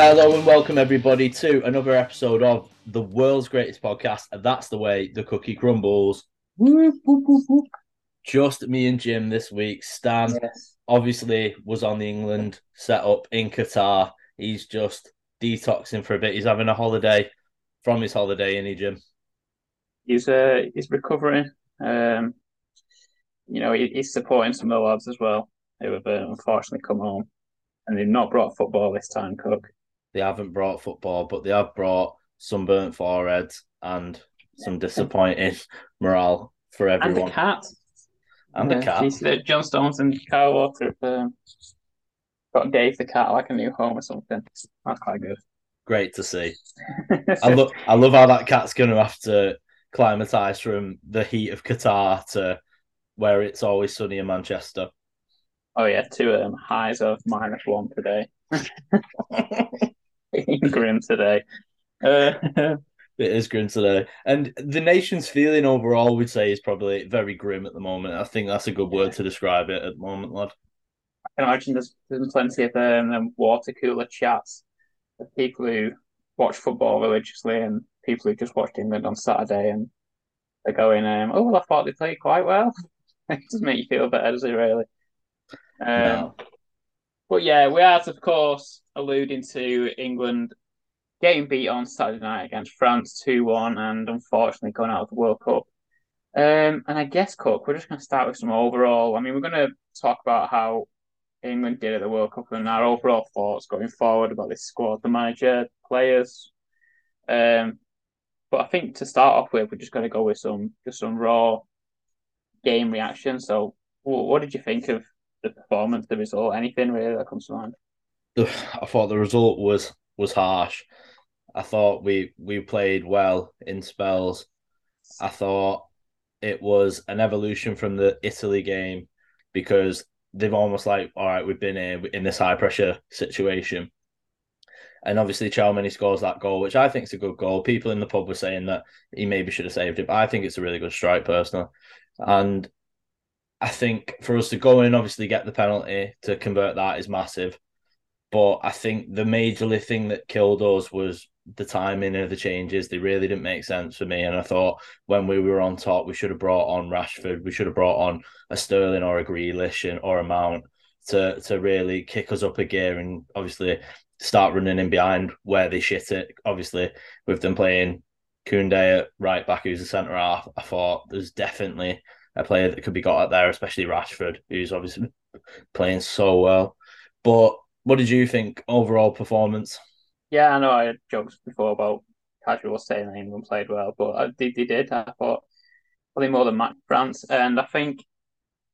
Hello and welcome everybody to another episode of the world's greatest podcast, that's the way the cookie crumbles. Just me and Jim this week. Stan Yes. obviously was on the England setup in Qatar. He's just detoxing for a bit. He's having a holiday from his holiday, in he, Jim? He's uh he's recovering. Um, you know, he, he's supporting some of the lads as well who have uh, unfortunately come home, and they've not brought football this time. Cook. They haven't brought football, but they have brought some burnt foreheads and some disappointing morale for everyone. And the cat. And the Uh, cat. that John Stones and Kyle Walker have um, got Dave the cat like a new home or something. That's quite good. Great to see. I love I love how that cat's going to have to climatize from the heat of Qatar to where it's always sunny in Manchester. oh yeah, two um, highs of minus one today. Grim today. Uh, It is grim today, and the nation's feeling overall, we'd say, is probably very grim at the moment. I think that's a good word to describe it at the moment, lad. I can imagine there's, there's plenty of um, water cooler chats of people who watch football religiously and people who just watched England on Saturday and they're going, um, oh, well, I thought they played quite well. it doesn't make you feel better, does it, really? Um, No. But yeah, we are, of course, alluding to England getting beat on Saturday night against France 2 1 and unfortunately going out of the World Cup. Um, and I guess, Cook, we're just going to start with some overall. I mean, we're going to talk about how England did at the World Cup and our overall thoughts going forward about this squad, the manager, players. Um, but I think to start off with, we're just going to go with some just some raw game reaction. So, what did you think of the performance, the result, anything really that comes to mind? I thought the result was was harsh. I thought we we played well in spells. I thought it was an evolution from the Italy game because they've almost like, all right, we've been here in this high pressure situation. And obviously, Tchouaméni scores that goal, which I think is a good goal. People in the pub were saying that he maybe should have saved it, but I think it's a really good strike, personally. And I think for us to go in, obviously, get the penalty to convert that is massive. But I think the majorly thing that killed us was the timing of the changes. They really didn't make sense for me. And I thought when we were on top, we should have brought on Rashford. We should have brought on a Sterling or a Grealish and, or a Mount to to really kick us up a gear and obviously start running in behind where they shit it. Obviously, with them playing Koundé at right back, who's a centre half, I thought there's definitely a player that could be got out there, especially Rashford, who's obviously playing so well. But what did you think overall performance? Yeah, I know I had jokes before about casual saying England played well, but I, they, they did. I thought probably more than match France. And I think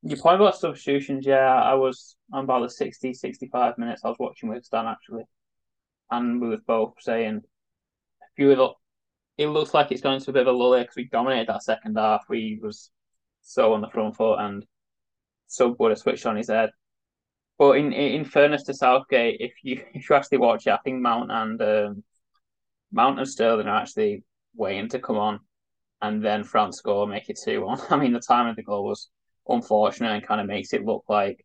you point about substitutions. Yeah, I was on about the 60, 65 minutes I was watching with Stan actually. And we were both saying a few of the, it looks like it's going to a bit of a lull because we dominated that second half. We was so on the front foot and Sub would have switched on his head. But in in fairness to Southgate, if you if you actually watch it, I think Mount and um, Mount and Sterling are actually waiting to come on, and then France score make it two one. I mean, the time of the goal was unfortunate and kind of makes it look like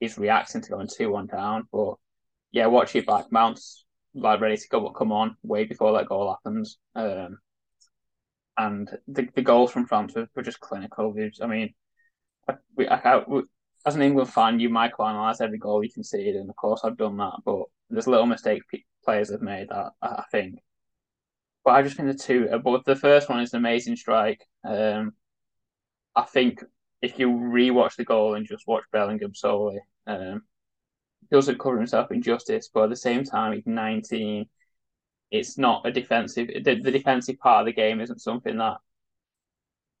he's reacting to going two one down. But yeah, watch it back. Mount's like ready to go but come on way before that goal happens. Um, and the the goals from France were, were just clinical. I mean, I, we, I, we, as an England fan, you might analyze every goal you can see, and of course I've done that. But there's little mistakes players have made that I, I think. But I just think the two. uh, But the first one is an amazing strike. Um, I think if you rewatch the goal and just watch Bellingham solely, um, he doesn't cover himself in justice. But at the same time, he's 19. It's not a defensive. The, the defensive part of the game isn't something that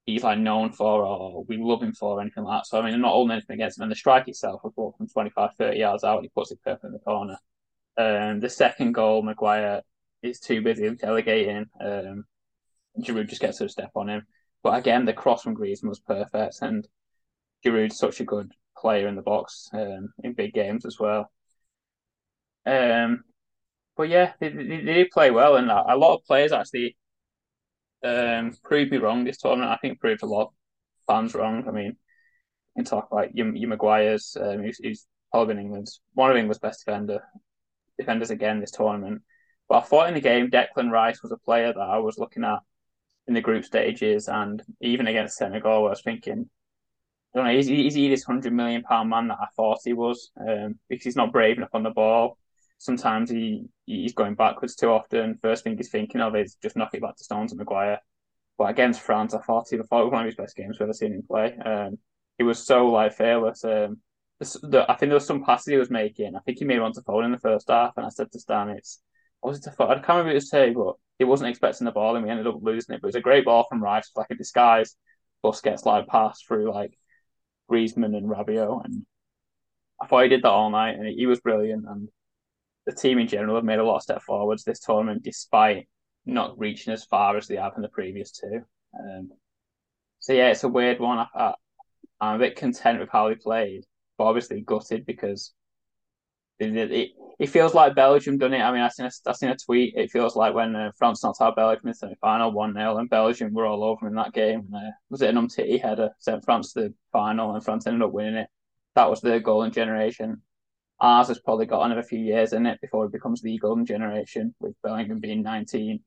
he's like known for or we love him for or anything like that. So I mean, I'm not holding anything against him. And the strike itself was brought from 25, 30 yards out and he puts it perfect in the corner. Um, the second goal, Maguire is too busy delegating. Um, Giroud just gets a step on him. But again, the cross from Griezmann was perfect, and Giroud's such a good player in the box um, in big games as well. Um, but yeah, they, they, they did play well, and a lot of players actually um, proved me wrong this tournament. I think proved a lot of fans wrong. I mean, you can talk about your, your Maguire's, um, who's, who's probably England's one of England's best defender defenders again this tournament. But I thought in the game, Declan Rice was a player that I was looking at in the group stages and even against Senegal, I was thinking, I don't know, is he, is he this hundred million pound man that I thought he was? Um, because he's not brave enough on the ball. Sometimes he he's going backwards too often. First thing he's thinking of is just knock it back to Stones and Maguire. But against France, I thought he, I thought it was one of his best games I've ever seen him play. Um, he was so like fearless. Um, the, I think there was some passes he was making. I think he made one to Foden in the first half, and I said to Stan, "It's was it to Foden? I can't remember was to, but he wasn't expecting the ball, and we ended up losing it. But it was a great ball from Rice, like a disguise. Busquets like pass through like Griezmann and Rabiot, and I thought he did that all night, and he was brilliant. And the team in general have made a lot of step forwards this tournament, despite not reaching as far as they have in the previous two. Um, so yeah, it's a weird one. I, I, I'm a bit content with how they played, but obviously gutted because it, it, it feels like Belgium done it. I mean, I seen a, I seen a tweet. It feels like when uh, France knocked out Belgium in the final, one 0 and Belgium were all over in that game. And, uh, was it an Umtiti header sent France to the final, and France ended up winning it. That was the golden generation. Ours has probably got another few years in it before it becomes the golden generation, with Bellingham being nineteen,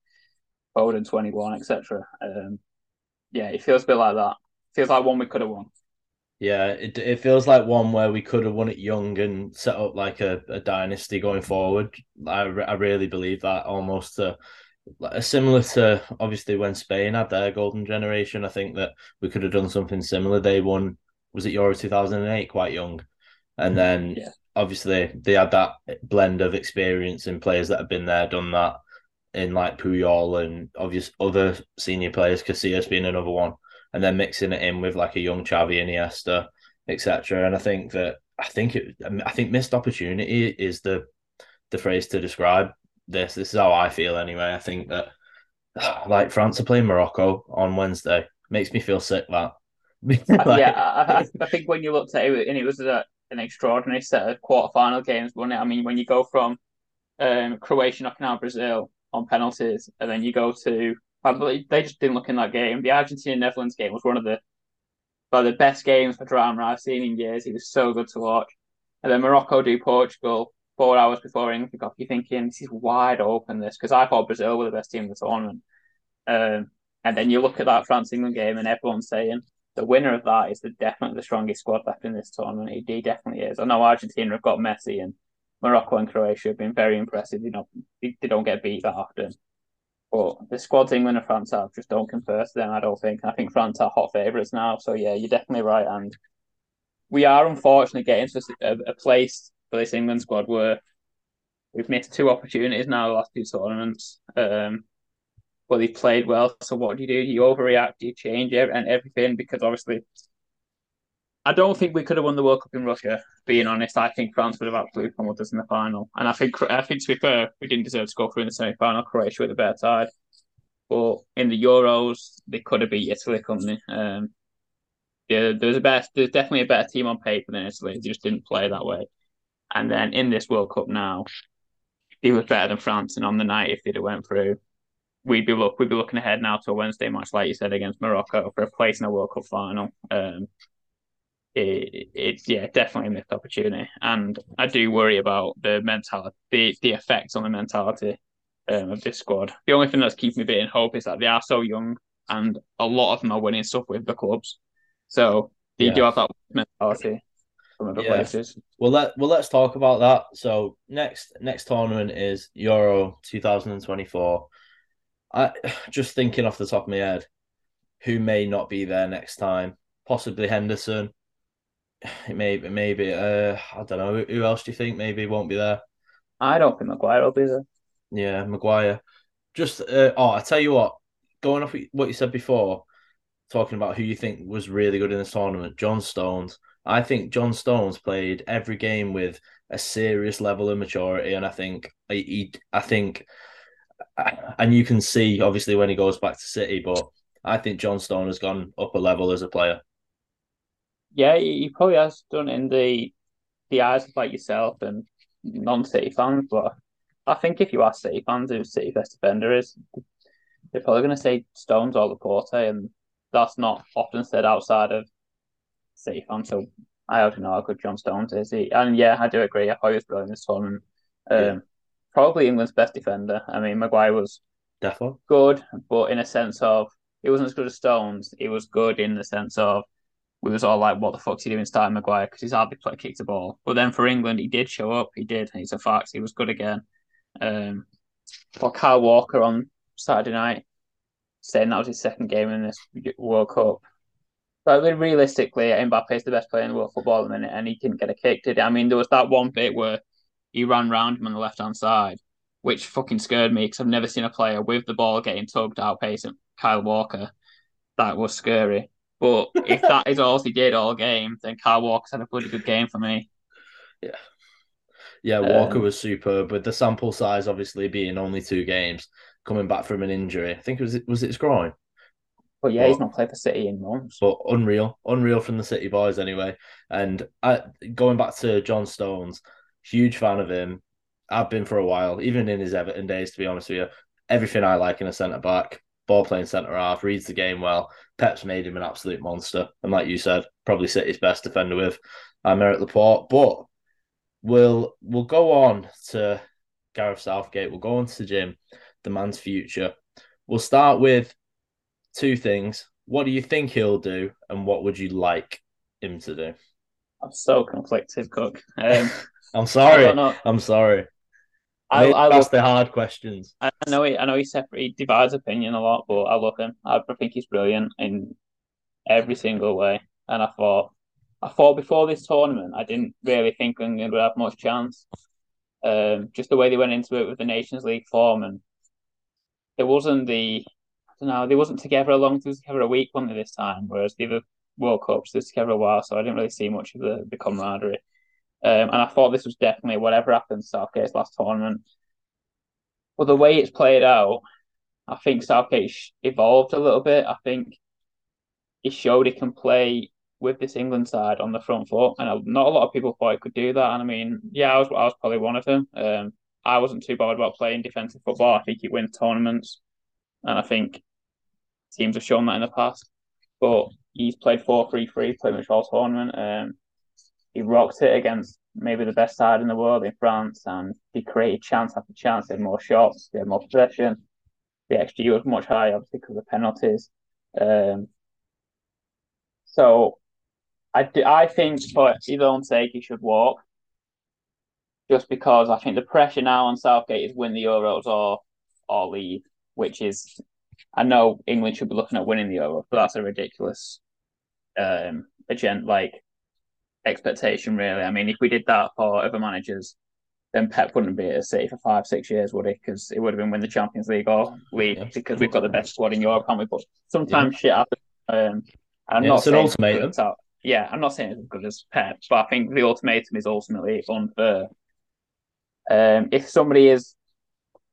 Foden twenty one, etc. Um, yeah, it feels a bit like that. It feels like one we could have won. Yeah, it it feels like one where we could have won it young and set up like a, a dynasty going forward. I, I really believe that almost uh, similar to obviously when Spain had their golden generation. I think that we could have done something similar. They won was it Euro two thousand and eight quite young, and mm-hmm. then yeah. obviously they had that blend of experience in players that have been there, done that in like Puyol and obvious other senior players, Casillas being another one and then mixing it in with like a young Xavi, and Iniesta, etc. And I think that I think it, I think missed opportunity is the the phrase to describe this. This is how I feel anyway. I think that like France are playing Morocco on Wednesday makes me feel sick. That like, uh, yeah, I, I, think when you looked at it, and it was a, an extraordinary set of quarterfinal games, wasn't it? I mean, when you go from um, Croatia knocking out Brazil on penalties, and then you go to I believe they just didn't look in that game. The Argentina Netherlands game was one of the well, the best games for drama I've seen in years. He was so good to watch. And then Morocco do Portugal four hours before England kick. You're thinking this is wide open. This because I thought Brazil were the best team in the tournament. Um, and then you look at that France England game, and everyone's saying the winner of that is the definitely the strongest squad left in this tournament. He, he definitely is. I know Argentina have got Messi, and Morocco and Croatia have been very impressive. You know, they, they don't get beat that often. But the squads England and France have just don't compare to them, I don't think. I think France are hot favourites now. So, yeah, you're definitely right. And we are unfortunately getting to a, a place for this England squad where we've missed two opportunities now the last two tournaments. Um, but they've played well. So what do you do? You overreact? You change it and everything? Because obviously I don't think we could have won the World Cup in Russia. Being honest, I think France would have absolutely pummeled us in the final, and I think I think to be fair, we didn't deserve to go through in the semi-final. Croatia were the better side, but in the Euros, they could have beat Italy, couldn't they? Um, yeah, there's a better, there's definitely a better team on paper than Italy. They just didn't play that way. And then in this World Cup now, he was better than France. And on the night, if they'd have went through, we'd be look we'd be looking ahead now to a Wednesday match, like you said, against Morocco for a place in a World Cup final. Um, it, it's yeah, definitely a missed opportunity. And I do worry about the mentality, the, the effects on the mentality um, of this squad. The only thing that's keeping me a bit in hope is that they are so young and a lot of them are winning stuff with the clubs. So they yeah. do have that mentality from other yeah. places. Well let well let's talk about that. So next next tournament is Euro 2024. I just thinking off the top of my head, who may not be there next time? Possibly Henderson, maybe maybe uh I don't know who else do you think maybe won't be there? I don't think Maguire will be there. Yeah, Maguire. Just uh, oh, I tell you what, going off what you said before, talking about who you think was really good in this tournament, John Stones. I think John Stones played every game with a serious level of maturity, and I think he, I think, and you can see obviously when he goes back to City, but I think John Stone has gone up a level as a player yeah, he probably has done in the the eyes of like yourself and non-City fans. But I think if you ask City fans who City best defender is, they're probably going to say Stones or Laporte, and that's not often said outside of City fans. So I already know how good John Stones is. He, and yeah, I do agree. I thought he was brilliant this tournament. Um, yeah. Probably England's best defender. I mean, Maguire was definitely good, but in a sense of he wasn't as good as Stones. He was good in the sense of we was all like, "What the fuck's he doing starting Maguire?" Because he's hardly played kicked the ball. But then for England, he did show up. He did. He's a fact. He was good again. Um, for Kyle Walker on Saturday night, saying that was his second game in this World Cup. But realistically, Mbappe is the best player in the world football at the minute, and he didn't get a kick, did he? I mean, there was that one bit where he ran round him on the left hand side, which fucking scared me because I've never seen a player with the ball getting tugged out pacing Kyle Walker. That was scary. But if that is all he did all game, then Kyle Walker's had a pretty good game for me. Yeah. Yeah, Walker um, was superb with the sample size obviously being only two games, coming back from an injury. I think it was was it his groin. But yeah, but, he's not played for City in months. But unreal, unreal from the City boys anyway. And I, going back to John Stones, huge fan of him. I've been for a while, even in his Everton days, to be honest with you. Everything I like in a centre back, ball playing centre half, reads the game well. Pep's made him an absolute monster. And like you said, probably City's best defender with Aymeric Laporte. But we'll we'll go on to Gareth Southgate. We'll go on to Jim, the man's future. We'll start with two things. What do you think he'll do, and what would you like him to do? I'm so conflicted, Cook. Um, I'm sorry. I'm sorry. I, I love the hard questions. I know he, I know he separate he divides opinion a lot, but I love him. I think he's brilliant in every single way. And I thought, I thought before this tournament, I didn't really think England would have much chance. Um, just the way they went into it with the Nations League form, and it wasn't the, I don't know, they wasn't together a long, they was together a week, weren't they, this time? Whereas the other World Cups, they was together a while, so I didn't really see much of the, the camaraderie. Um, and I thought this was definitely whatever happened to Southgate's last tournament. But the way it's played out, I think Southgate evolved a little bit. I think he showed he can play with this England side on the front foot, and not a lot of people thought he could do that. And I mean, yeah, I was I was probably one of them. Um, I wasn't too bothered about playing defensive football. I think he wins tournaments, and I think teams have shown that in the past. But he's played four three three pretty much all tournament. Um, he rocked it against maybe the best side in the world in France, and he created chance after chance. He had more shots, he had more possession. The XG was much higher, obviously, because of penalties. Um, so I, do, I think for his own sake, he should walk. Just because I think the pressure now on Southgate is win the Euros or or leave, which is I know England should be looking at winning the Euro, but that's a ridiculous um agenda like expectation, really. I mean, if we did that for other managers, then Pep wouldn't be at City for five, six years, would he? Because it would have been win the Champions League or league yeah. because we've got the best squad in Europe, haven't we? But sometimes yeah. shit happens. Um, I'm yeah, not it's an ultimatum. It's yeah, I'm not saying it's as good as Pep, but I think the ultimatum is ultimately unfair. Um, if somebody is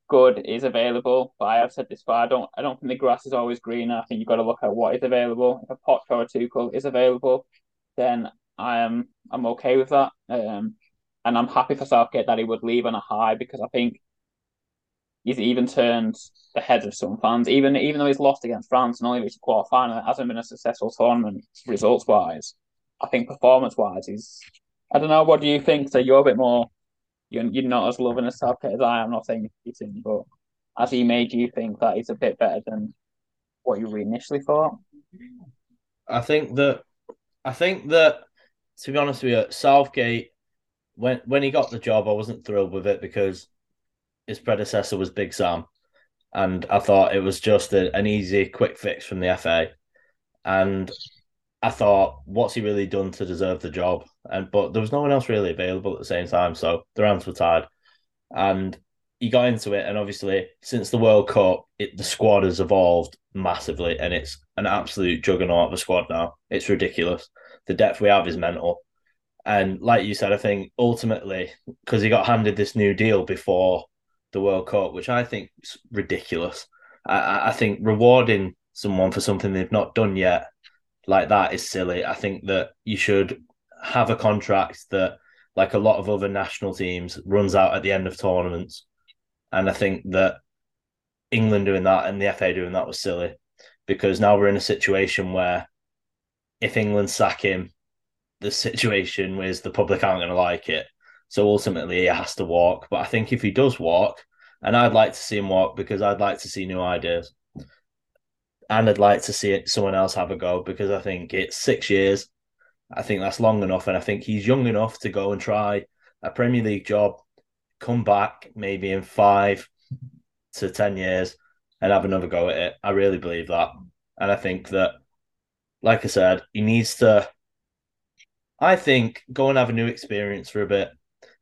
good, is available, but I have said this far, I don't, I don't think the grass is always greener. I think you've got to look at what is available. If a Poch or a Tuchel is available, then I am I'm okay with that. Um, and I'm happy for Southgate that he would leave on a high because I think he's even turned the heads of some fans. Even even though he's lost against France and only reached the quarter final, it hasn't been a successful tournament results wise. I think performance wise, he's. I don't know. What do you think? So you're a bit more. You're, you're not as loving as Southgate as I am. I'm not saying he's in, but has he made you think that he's a bit better than what you initially thought? I think that. I think that to be honest with you, Southgate, when when he got the job, I wasn't thrilled with it because his predecessor was Big Sam, and I thought it was just a, an easy, quick fix from the FA, and I thought, what's he really done to deserve the job? And but there was no one else really available at the same time, so their hands were tied, and he got into it, and obviously since the World Cup, it, the squad has evolved massively, and it's an absolute juggernaut of a squad now. It's ridiculous the depth we have is mental. And like you said, I think ultimately because he got handed this new deal before the World Cup, which I think is ridiculous. I, I think rewarding someone for something they've not done yet like that is silly. I think that you should have a contract that, like a lot of other national teams, runs out at the end of tournaments. And I think that England doing that and the FA doing that was silly because now we're in a situation where if England sack him, the situation is the public aren't going to like it. So ultimately, he has to walk. But I think if he does walk, and I'd like to see him walk because I'd like to see new ideas. And I'd like to see someone else have a go because I think it's six years. I think that's long enough. And I think he's young enough to go and try a Premier League job, come back maybe in five to 10 years and have another go at it. I really believe that. And I think that, like I said, he needs to, I think, go and have a new experience for a bit.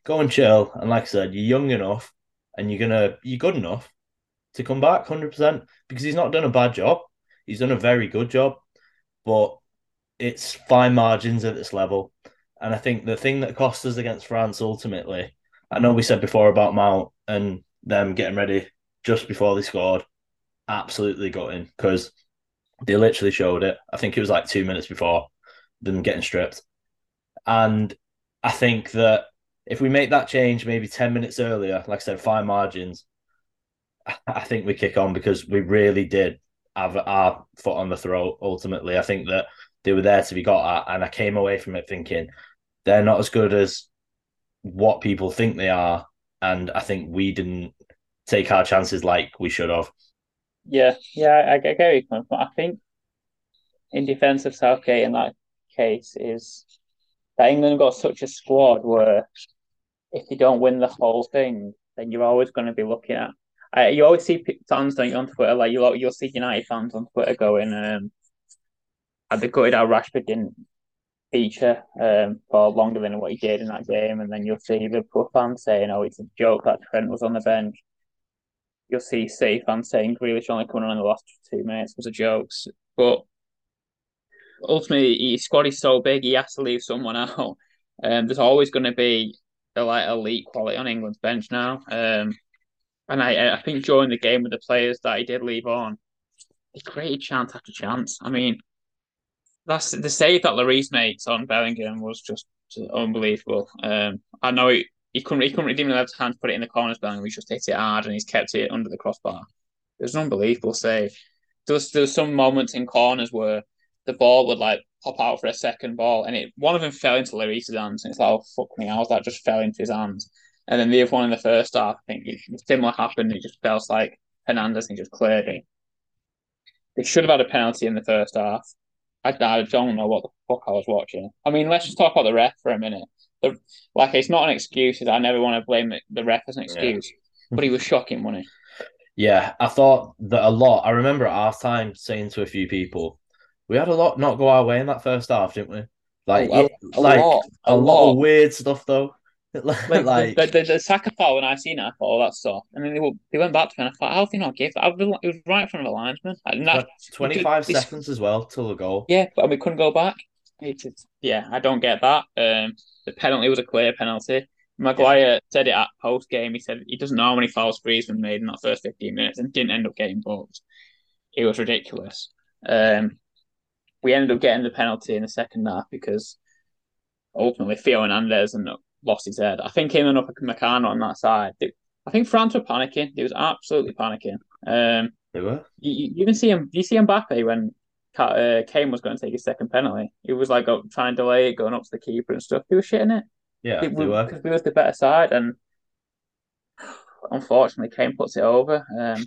Go and chill. And like I said, you're young enough and you're to, you're good enough to come back 100% because he's not done a bad job. He's done a very good job, but it's fine margins at this level. And I think the thing that cost us against France ultimately, I know we said before about Mount and them getting ready just before they scored, absolutely got in because they literally showed it. I think it was like two minutes before them getting stripped. And I think that if we make that change maybe 10 minutes earlier, like I said, fine margins, I think we kick on because we really did have our foot on the throat ultimately. I think that they were there to be got at. And I came away from it thinking they're not as good as what people think they are. And I think we didn't take our chances like we should have. Yeah, yeah, I, I get where you coming from. I think in defence of Southgate in that case is that England got such a squad where if you don't win the whole thing, then you're always going to be looking at. You always see fans don't you, on Twitter like you'll you'll see United fans on Twitter going, um, "I'd be gutted how Rashford didn't feature um, for longer than what he did in that game," and then you'll see Liverpool fans saying, "Oh, it's a joke that Trent was on the bench." You'll see City fans saying Grealish only coming on in the last two minutes was a joke, but ultimately his squad is so big he has to leave someone out. Um, there's always going to be a like elite quality on England's bench now. Um, and I I think during the game with the players that he did leave on, he created chance after chance. I mean, that's the save that Lloris makes on Bellingham was just unbelievable. Um, I know he couldn't he couldn't redeem the left hand to put it in the corners. Bellingham he just hit it hard and he's kept it under the crossbar. It was an unbelievable save. There's there's some moments in corners where the ball would like pop out for a second ball, and it one of them fell into Lloris's hands, and it's like, oh fuck me, how's that just fell into his hands? And then the other one in the first half, I think it, similar happened. It just felt like Hernandez and just cleared it. They should have had a penalty in the first half. I, I don't know what the fuck I was watching. I mean, let's just talk about the ref for a minute. The, like, it's not an excuse. I never want to blame the ref as an excuse, yeah. but he was shocking, wasn't he? Yeah, I thought that a lot. I remember at half time saying to a few people, we had a lot not go our way in that first half, didn't we? Like, oh, a, a like lot, a, a lot. lot. of weird stuff though. like, like the, the, the, Saka foul when I seen it, I thought, oh, that's soft. And then they, were, they went back to me and I thought, how did they not give that? it was right in front of the linesman. And that, 25 could, seconds as well till the goal. Yeah, but we couldn't go back. It's, yeah, I don't get that. Um, the penalty was a clear penalty. Maguire yeah. said it at post game. He said he doesn't know how many fouls Griezmann made in that first 15 minutes and didn't end up getting booked. It was ridiculous. Um, we ended up getting the penalty in the second half because ultimately Theo Hernandez and lost his head. I think him and Upamecano on that side. They, I think France were panicking. They was absolutely panicking. Um, they were. You, you even see him. You see Mbappe when uh, Kane was going to take his second penalty. He was like trying to delay it, going up to the keeper and stuff. He was shitting it. Yeah, it, were because we was the better side, and unfortunately, Kane puts it over. Um,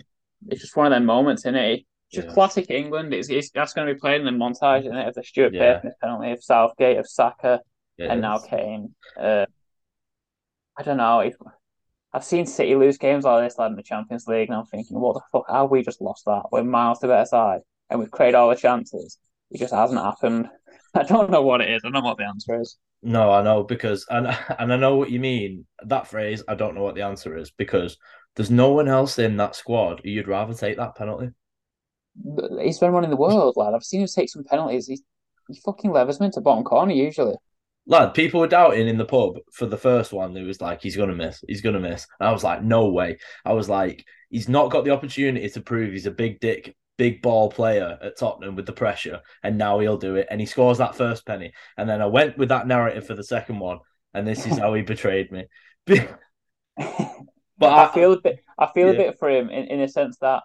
it's just one of them moments, isn't it? just yeah. classic England. It's, it's that's going to be played in the montage, isn't it? Of the Stuart yeah. Pearce penalty, of Southgate, of Saka, it and is. now Kane. Uh, I don't know. If, I've seen City lose games like this, like in the Champions League, and I'm thinking, what the fuck? How we just lost that? We're miles to the better side, and we've created all the chances. It just hasn't happened. I don't know what it is. I don't know what the answer is. No, I know because and and I know what you mean. That phrase, I don't know what the answer is because there's no one else in that squad you'd rather take that penalty he's been one in the world, lad. I've seen him take some penalties. He, he fucking levers me into bottom corner usually. Lad, people were doubting in the pub for the first one. It was like, he's going to miss. He's going to miss. And I was like, no way. I was like, he's not got the opportunity to prove he's a big dick, big ball player at Tottenham with the pressure. And now he'll do it. And he scores that first penny. And then I went with that narrative for the second one. And this is how he betrayed me. but I, I, feel a bit, I feel yeah. a bit for him in, in a sense that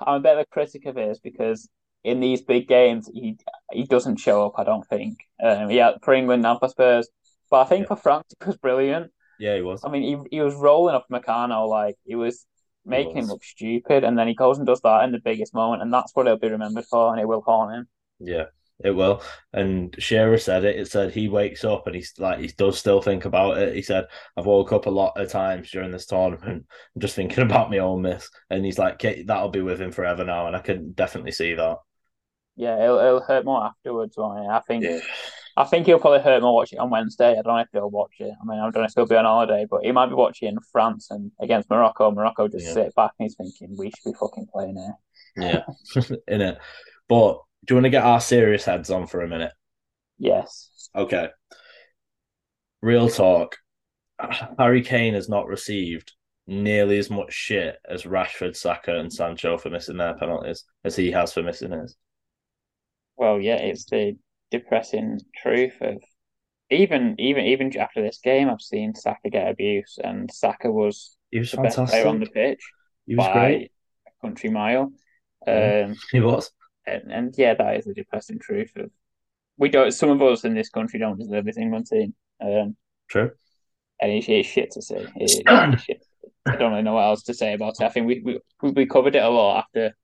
I'm a bit of a critic of his because in these big games he he doesn't show up. I don't think. Um, yeah, for England and for Spurs, but I think yeah. for France it was brilliant. Yeah, he was. I mean, he, he was rolling off Meccano like he was was. him look stupid, and then he goes and does that in the biggest moment, and that's what he'll be remembered for, and it will haunt him. Yeah, it will. And Shearer said it. It said he wakes up and he's like he does still think about it. He said, "I've woke up a lot of times during this tournament, I'm just thinking about my own miss." And he's like, "That'll be with him forever now," and I can definitely see that. Yeah, it'll, it'll hurt more afterwards. won't it? I think. Yeah, I think he'll probably hurt more watching it on Wednesday. I don't know if he'll watch it. I mean, I don't know if he'll be on holiday, but he might be watching France and against Morocco. Morocco just Yeah. sit back and he's thinking, we should be fucking playing here. yeah, in it. But do you want to get our serious heads on for a minute? Yes. Okay. Real talk. Harry Kane has not received nearly as much shit as Rashford, Saka, and Sancho for missing their penalties as he has for missing his. Well, yeah, it's the depressing truth of even even even after this game, I've seen Saka get abuse, and Saka was He was the best player on the pitch He was by great. a country mile. Um, He was. and, and yeah, that is the depressing truth of we don't. Some of us in this country don't deserve this England team. Um, True. and it's, it's shit to say. It- it's shit. I don't really know what else to say about it. I think we we, we- we covered it a lot after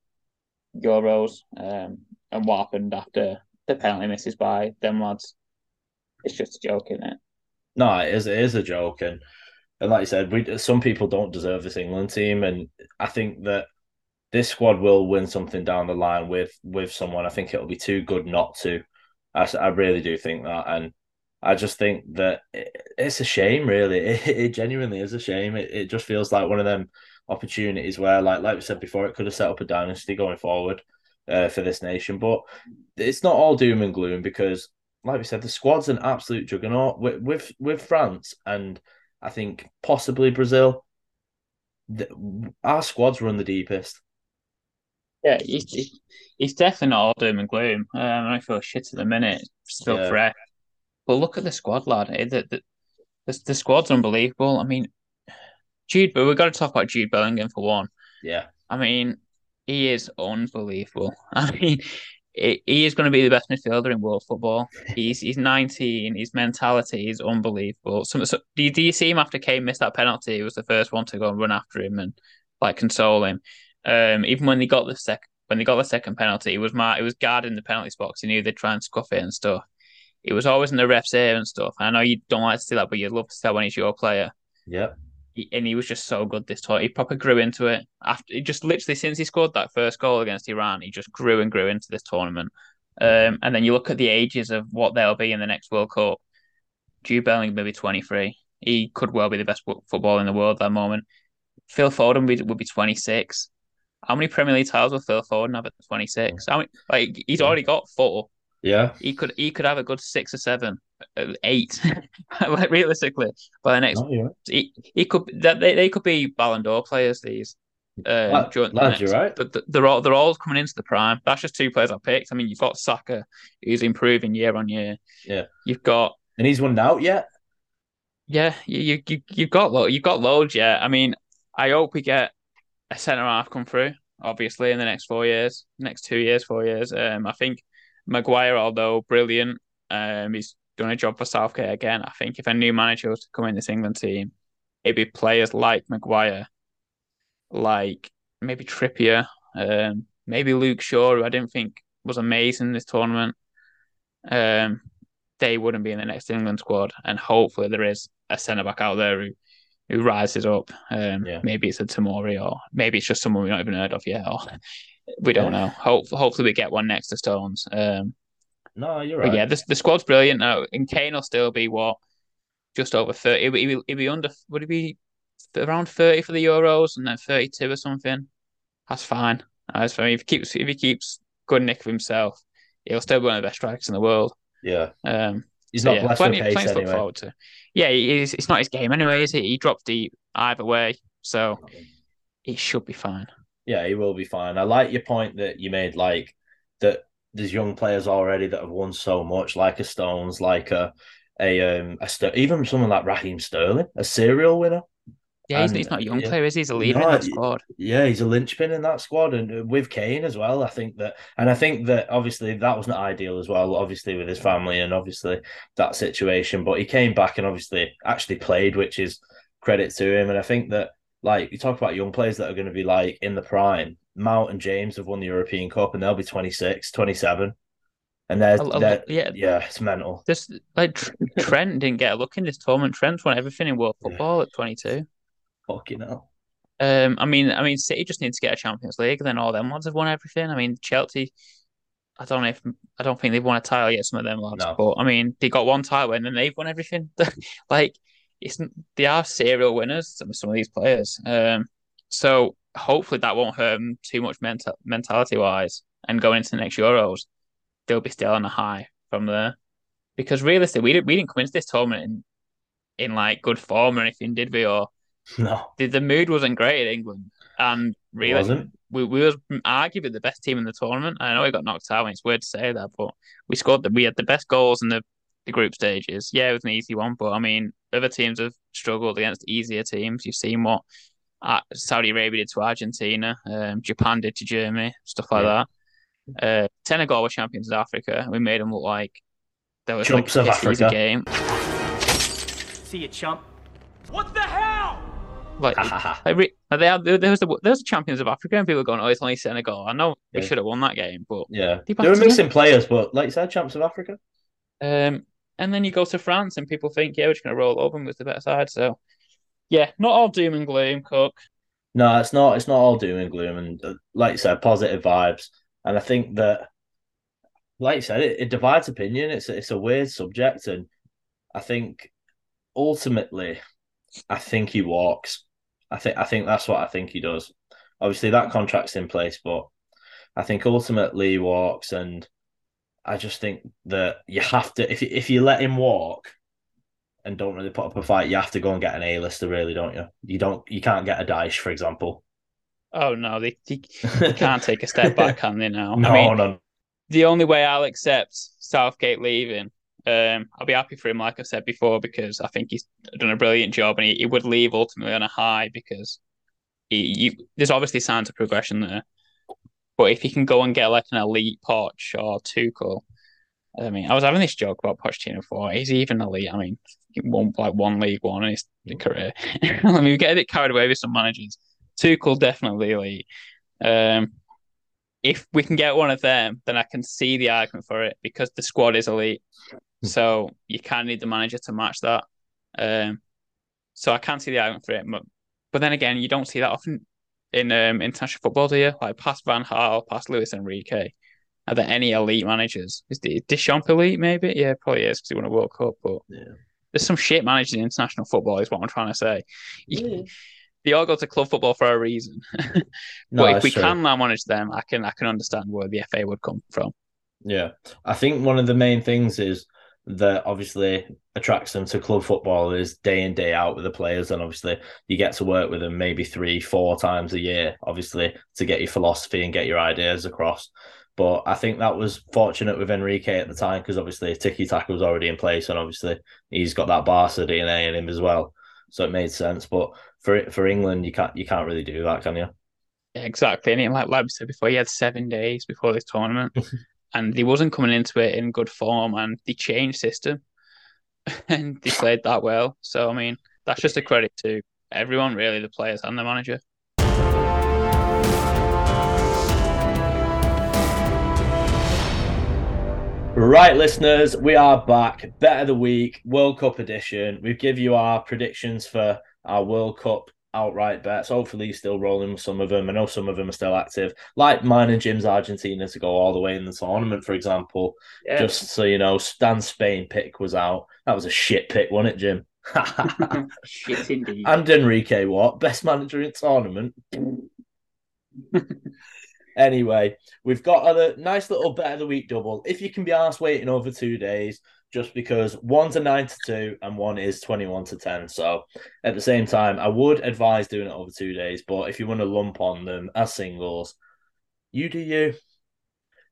Euros um, and what happened after the penalty misses by them lads. It's just a joke, isn't it? No, it is, it is a joke. And, and like you said, we some people don't deserve this England team. And I think that this squad will win something down the line with with someone. I think it'll be too good not to. I, I really do think that. And I just think that it, it's a shame, really. It, it genuinely is a shame. It, it just feels like one of them opportunities where, like like we said before, it could have set up a dynasty going forward uh, for this nation. But it's not all doom and gloom because, like we said, the squad's an absolute juggernaut with with, with France and I think possibly Brazil. The, our squads run the deepest. Yeah, he's definitely not all doom and gloom. Um, I feel shit at the minute, still Yeah. fresh. But look at the squad, lad. Eh, The, the, the, the squad's unbelievable. I mean, Jude, but we've got to talk about Jude Bellingham for one. Yeah, I mean, he is unbelievable. I mean, he is going to be the best midfielder in world football. He's he's 19. His mentality is unbelievable. So, so do, you, do you see him after Kane missed that penalty? He was the first one to go and run after him and like console him. Um, even when they got the sec when they got the second penalty, he was mar- he was guarding the penalty box. He knew they'd try and scuff it and stuff. He was always in the ref's ear and stuff. I know you don't like to see that, but you'd love to see that when he's your player he, and he was just so good this tour. He proper grew into it after he just literally since he scored that first goal against Iran, he just grew and grew into this tournament. Um, and then you look at the ages of what they'll be in the next World Cup. Jude Bellingham will be 23. He could well be the best fo- footballer in the world at that moment. Phil Foden would be, would be 26. How many Premier League titles will Phil Foden have at 26? I mean, like he's already got four. Yeah. He could he could have a good six or seven, uh, eight, like realistically by the next No, he, he could that they, they could be Ballon d'Or players. These, um, lads, you're right. But they're all they're all coming into the prime. That's just two players I picked. I mean, you've got Saka, who's improving year on year. Yeah. You've got And he's won out yet. yeah, you you you you've got lo- you've got loads. Yeah, I mean, I hope we get a centre half come through. Obviously, in the next four years, next two years, four years. Um, I think Maguire, although brilliant, um, he's done a job for Southgate again. I think if a new manager was to come in this England team, it'd be players like Maguire, like maybe Trippier, um, maybe Luke Shaw, who I didn't think was amazing this tournament. Um, they wouldn't be in the next England squad, and hopefully there is a centre back out there who who rises up. Um, Yeah. maybe it's a Tomori, or maybe it's just someone we've not even heard of yet, or we don't know. Hope, hopefully we get one next to Stones. Um, No, you're but right. yeah, the, the squad's brilliant now, and Kane will still be what just over thirty. He'll be, he'll be, under. Would he be around thirty for the Euros, and then thirty-two or something? That's fine. That's fine. If he keeps if he keeps good nick of himself, he'll still be one of the best strikers in the world. Yeah, Um, he's not yeah, plenty, pace plenty to look anyway. forward to. Yeah, he it's not his game anyway, is it? He dropped deep either way, so it should be fine. Yeah, he will be fine. I like your point that you made, like that there's young players already that have won so much, like a Stones, like a a um a Ster- even someone like Raheem Sterling, a serial winner. Yeah, he's, he's not a young yeah. player, is he? He's a leader no, in that squad. Yeah, he's a linchpin in that squad, and uh, with Kane as well. I think that, and I think that obviously that wasn't ideal as well. Obviously with his family and obviously that situation, but he came back and obviously actually played, which is credit to him. And I think that like you talk about young players that are going to be like in the prime. Mount and James have won the European Cup, and they'll be 26, 27. And they're, they're yeah, yeah, it's mental. Just like Trent didn't get a look in this tournament. Trent won everything in world football yeah. at 22. Fucking hell. Um, I mean, I mean, City just need to get a Champions League, then all them ones have won everything. I mean, Chelsea, I don't know if I don't think they've won a title yet. Some of them lads, no. but I mean, they got one title and then they've won everything. like, it's they are serial winners. Some some of these players. Um, so hopefully that won't hurt them too much mental mentality wise. And going into the next Euros, they'll be still on a high from there. Because realistically, we didn't we didn't come into this tournament in, in like good form or anything, did we? Or no, the, the mood wasn't great in England, and really, we we were arguably the best team in the tournament. I know we got knocked out, and it's weird to say that, but we scored that we had the best goals in the, the group stages. Yeah, it was an easy one, but I mean, other teams have struggled against easier teams. You've seen what uh, Saudi Arabia did to Argentina, um, Japan did to Germany, stuff like yeah. that. Uh, Senegal were champions of Africa. We made them look like there was Chumps like of Africa. game. See you, chump. What the hell? Like, like they had, there was the there was the champions of Africa, and people were going, "Oh, it's only Senegal." I know yeah. we should have won that game, but yeah, they were missing players. But like you said, champs of Africa. Um, and then you go to France, and people think, "Yeah, we're just going to roll over them with the better side." So, yeah, not all doom and gloom, Cook. No, it's not. It's not all doom and gloom, and uh, like you said, positive vibes. And I think that, like you said, it, it divides opinion. It's it's a weird subject, and I think ultimately, I think he walks. I think I think that's what I think he does. Obviously, that contract's in place, but I think ultimately he walks, and I just think that you have to if if you let him walk and don't really put up a fight, you have to go and get an A-lister, really, don't you? You don't, you can't get a Dyche, for example. Oh no, they, they, they can't take a step back, can they? Now, no, I mean, no. The only way I'll accept Southgate leaving um, I'll be happy for him, like I said before, because I think he's done a brilliant job, and he, he would leave ultimately on a high because he, he, there's obviously signs of progression there. But if he can go and get like an elite Poch or Tuchel, I mean, I was having this joke about Pochettino before. He's even elite. I mean, he won like one league one in his career. I mean, we get a bit carried away with some managers. Tuchel definitely elite. Um, if we can get one of them, then I can see the argument for it because the squad is elite. Hmm. So you kind of need the manager to match that. Um, so I can't see the argument for it. But, but then again, you don't see that often in um, international football, do you? Like past Van Gaal, past Luis Enrique. Are there any elite managers? Is the Deschamps elite? Maybe, yeah, probably is because he won a World Cup. But yeah. there's some shit managers in international football. Is what I'm trying to say. Yeah. they all go to club football for a reason. but no, if we true. can now manage them, I can I can understand where the FA would come from. Yeah, I think one of the main things is that obviously attracts them to club football is day in day out with the players. And obviously you get to work with them maybe three four times a year obviously to get your philosophy and get your ideas across. But I think that was fortunate with Enrique at the time because obviously Tiki Taka was already in place and obviously he's got that Barca DNA in him as well. So it made sense. But for for England you can't you can't really do that can you? Yeah, exactly. And like like we said before he had seven days before this tournament and he wasn't coming into it in good form, and they changed system, and they played that well. So I mean, that's just a credit to everyone, really, the players and the manager. Right, listeners, we are back. Better the week, World Cup edition. We give you our predictions for our World Cup outright bets. Hopefully, he's still rolling with some of them. I know some of them are still active, like mine and Jim's Argentina to go all the way in the tournament, for example. Yeah. Just so you know, Stan Spain pick was out. That was a shit pick, wasn't it, Jim? shit indeed. And Enrique, what best manager in tournament? anyway, we've got a nice little bet of the week double. If you can be asked waiting over two days, just because one's a 9 to 2 and one is 21 to 10. So at the same time, I would advise doing it over two days, but if you want to lump on them as singles, you do you.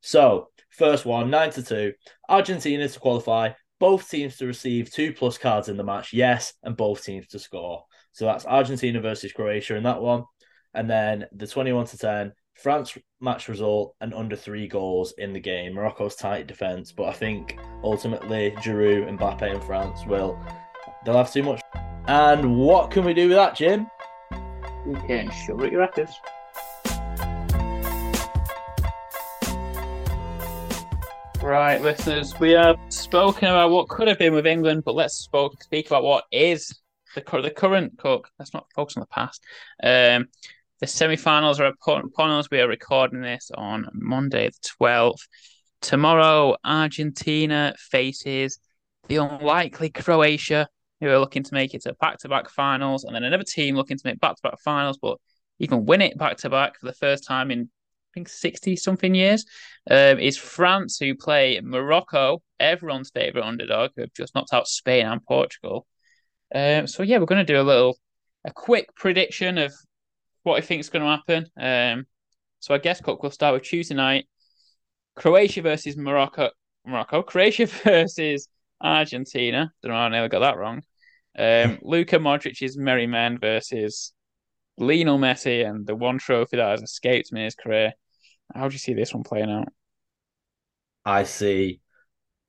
So, first one, 9 to 2. Argentina to qualify, both teams to receive two plus cards in the match, yes, and both teams to score. So that's Argentina versus Croatia in that one. And then the 21 to 10, France match result and under three goals in the game. Morocco's tight defense, but I think ultimately Giroud, and Mbappe, and France will they'll have too much. And what can we do with that, Jim? You can shove it your records. Right, listeners, we have spoken about what could have been with England, but let's spoke, speak about what is the the current cook. Let's not focus on the past. Um, the semi-finals are upon, us. We are recording this on Monday, the twelfth. Tomorrow, Argentina faces the unlikely Croatia, who are looking to make it to back-to-back finals, and then another team looking to make back-to-back finals, but even win it back-to-back for the first time in I think 60 something years, um, is France, who play Morocco, everyone's favourite underdog, who have just knocked out Spain and Portugal. Um, so, yeah, we're going to do a little, a quick prediction of what I think is going to happen. Um, so, I guess, Cook, we'll start with Tuesday night Croatia versus Morocco. Morocco, Croatia versus Argentina. Don't know how I never got that wrong. Um, Luka Modric's Merry Men versus Lionel Messi and the one trophy that has escaped me in his career. How do you see this one playing out? I see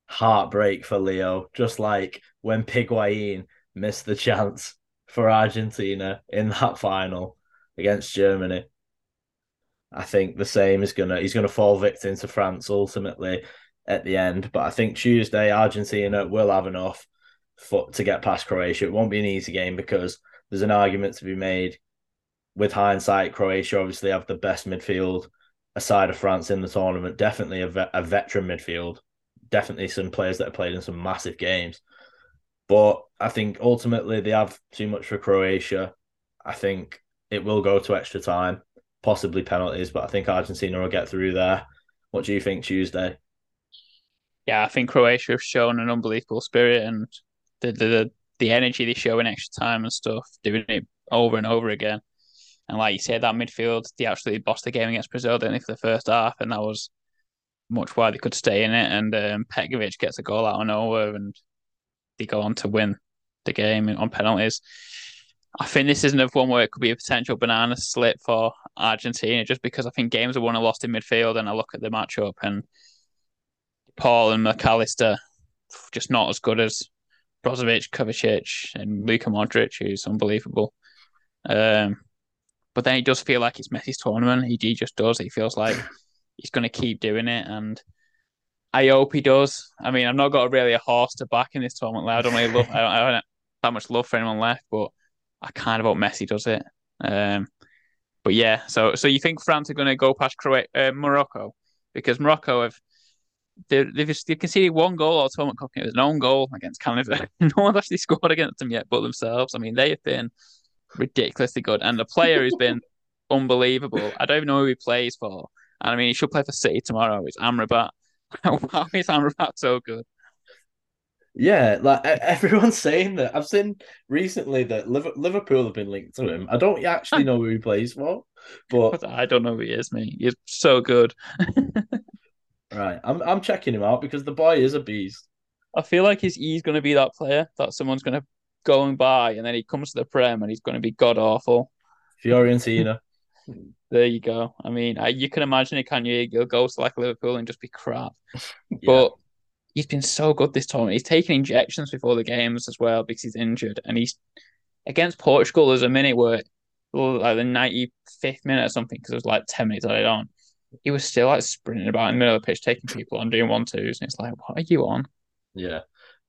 heartbreak for Leo, just like when Higuain missed the chance for Argentina in that final against Germany. I think the same is gonna he's gonna fall victim to France ultimately at the end. But I think Tuesday Argentina will have enough for to get past Croatia. It won't be an easy game because there's an argument to be made. With hindsight, Croatia obviously have the best midfield aside of France in the tournament, definitely a, a veteran midfield, definitely some players that have played in some massive games. But I think ultimately they have too much for Croatia. I think it will go to extra time, possibly penalties, but I think Argentina will get through there. What do you think Tuesday? Yeah, I think Croatia have shown an unbelievable spirit and the the the energy they show in extra time and stuff, doing it over and over again. And like you said, that midfield, they absolutely bossed the game against Brazil, didn't they, for the first half? And that was much why they could stay in it. And um, Petkovic gets a goal out of nowhere and they go on to win the game on penalties. I think this is another one where it could be a potential banana slip for Argentina, just because I think games are won and lost in midfield. And I look at the matchup and Paul and Mac Allister just not as good as Brozovic, Kovacic, and Luka Modric, who's unbelievable. Um, but then it does feel like it's Messi's tournament. He, he just does. He feels like he's going to keep doing it, and I hope he does. I mean, I've not got really a horse to back in this tournament. I don't really love. I don't, I don't have that much love for anyone left, but I kind of hope Messi does it. Um, but yeah, so so you think France are going to go past Croatia, uh, Morocco because Morocco have they, they've just, they conceded one goal all tournament Cook. It was an own goal against Canada. no one's actually scored against them yet, but themselves. I mean, they have been ridiculously good, and the player who's been unbelievable. I don't even know who he plays for. And I mean, he should play for City tomorrow. It's Amrabat. Why is Amrabat so good? Yeah, like everyone's saying that. I've seen recently that Liverpool have been linked to him. I don't actually know who he plays for, but I don't know who he is. Me, he's so good. right, I'm I'm checking him out because the boy is a beast. I feel like he's he's going to be that player that someone's going to go and buy, and then he comes to the Prem and he's going to be god awful. Fiorentina. there you go. I mean, I, you can imagine it, can you? He'll go to like Liverpool and just be crap. yeah. But he's been so good this tournament. He's taken injections before the games as well because he's injured, and he's against Portugal. There's a minute where like the 95th minute or something because it was like 10 minutes added on. He was still like sprinting about in the middle of the pitch, taking people on, doing one twos, and it's like, what are you on? Yeah,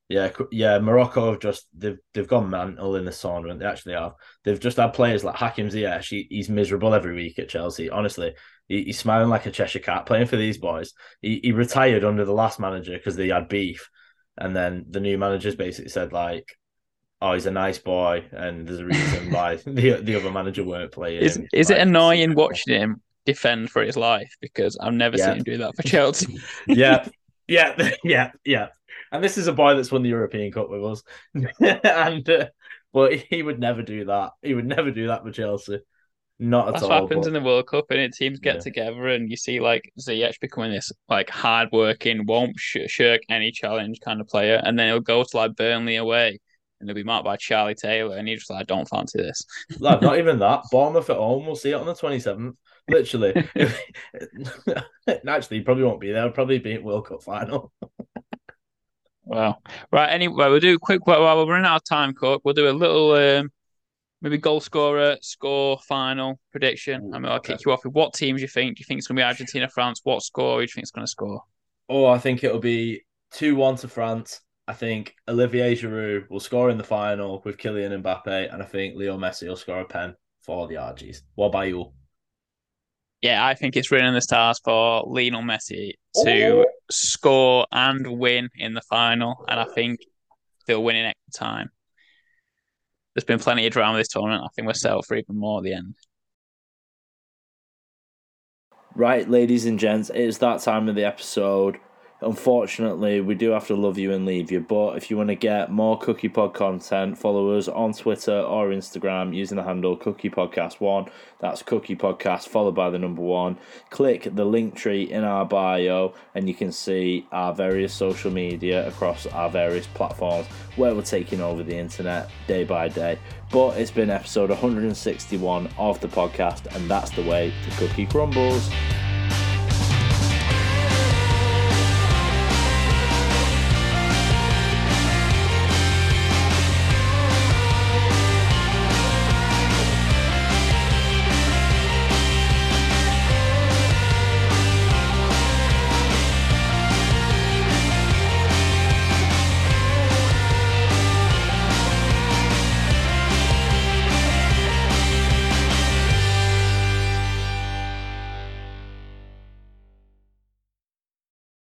yeah, yeah. Morocco have just they've they've gone mental in the tournament. They actually have. They've just had players like Hakim Ziyech. He, he's miserable every week at Chelsea. Honestly, he, he's smiling like a Cheshire cat playing for these boys. He, he retired under the last manager because they had beef, and then the new managers basically said like, "Oh, he's a nice boy," and there's a reason why the the other manager weren't playing. Is is like, it annoying watching him defend for his life because I've never yeah. seen him do that for Chelsea. yeah, yeah, yeah, yeah and this is a boy that's won the European Cup with us, and uh, but he would never do that. He would never do that for Chelsea. Not at That's all. what happens but... in the World Cup, and it teams get yeah. together, and you see like Ziyech becoming this like hard working, won't sh- shirk any challenge kind of player, and then he'll go to like Burnley away and they'll be marked by Charlie Taylor, and you're just like, I don't fancy this. Lad, not even that. Bournemouth at home. We'll see it on the 27th. Literally. Actually, he probably won't be there. He'll probably be at World Cup final. Well, right. Anyway, we'll do a quick. Well, we're running out of time, Cook. We'll do a little, um, maybe goal scorer, score, final prediction. I mean, I'll okay. kick you off with what teams you think. Do you think it's going to be Argentina, France? What score do you think it's going to score? Oh, I think it'll be 2 1 to France. I think Olivier Giroud will score in the final with Kylian Mbappe, and I think Leo Messi will score a pen for the Argies. What about you? Yeah, I think it's written in the stars for Lionel Messi to oh. score and win in the final, and I think they'll win in extra time. There's been plenty of drama this tournament. I think we're set for even more at the end. Right, ladies and gents, it is that time of the episode Unfortunately, we do have to love you and leave you. But if you want to get more Cookie Pod content, follow us on Twitter or Instagram using the handle Cookie Podcast One. That's Cookie Podcast followed by the number one. Click the Linktree in our bio, and you can see our various social media across our various platforms where we're taking over the internet day by day. But it's been episode 161 of the podcast, and that's the way the Cookie Crumbles.